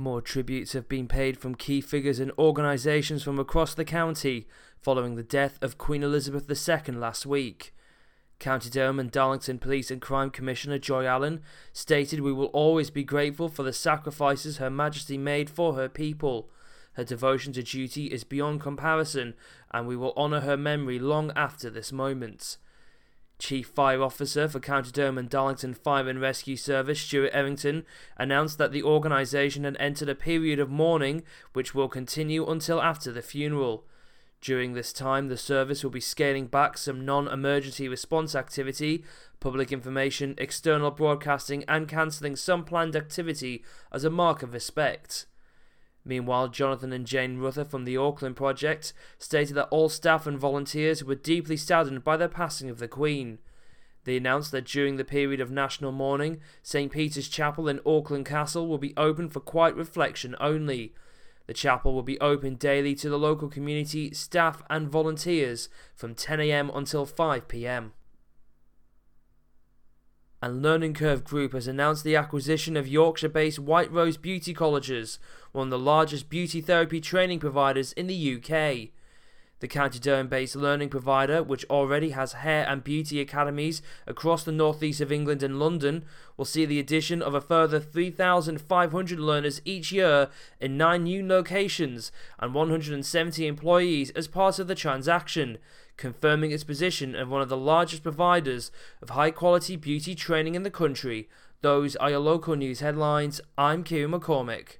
More tributes have been paid from key figures and organisations from across the county following the death of Queen Elizabeth II last week. County Durham and Darlington Police and Crime Commissioner Joy Allen stated we will always be grateful for the sacrifices Her Majesty made for her people. Her devotion to duty is beyond comparison, and we will honour her memory long after this moment. Chief Fire Officer for County Durham and Darlington Fire and Rescue Service, Stuart Errington, announced that the organisation had entered a period of mourning which will continue until after the funeral. During this time, the service will be scaling back some non emergency response activity, public information, external broadcasting, and cancelling some planned activity as a mark of respect. Meanwhile, Jonathan and Jane Ruffer from the Auckland Project stated that all staff and volunteers were deeply saddened by the passing of the Queen. They announced that during the period of national mourning, St. Peter's Chapel in Auckland Castle will be open for quiet reflection only. The chapel will be open daily to the local community, staff, and volunteers from 10am until 5pm and Learning Curve Group has announced the acquisition of Yorkshire based White Rose Beauty Colleges, one of the largest beauty therapy training providers in the UK. The County Durham based learning provider, which already has hair and beauty academies across the northeast of England and London, will see the addition of a further 3,500 learners each year in nine new locations and 170 employees as part of the transaction, confirming its position as one of the largest providers of high quality beauty training in the country. Those are your local news headlines. I'm Kieran McCormick.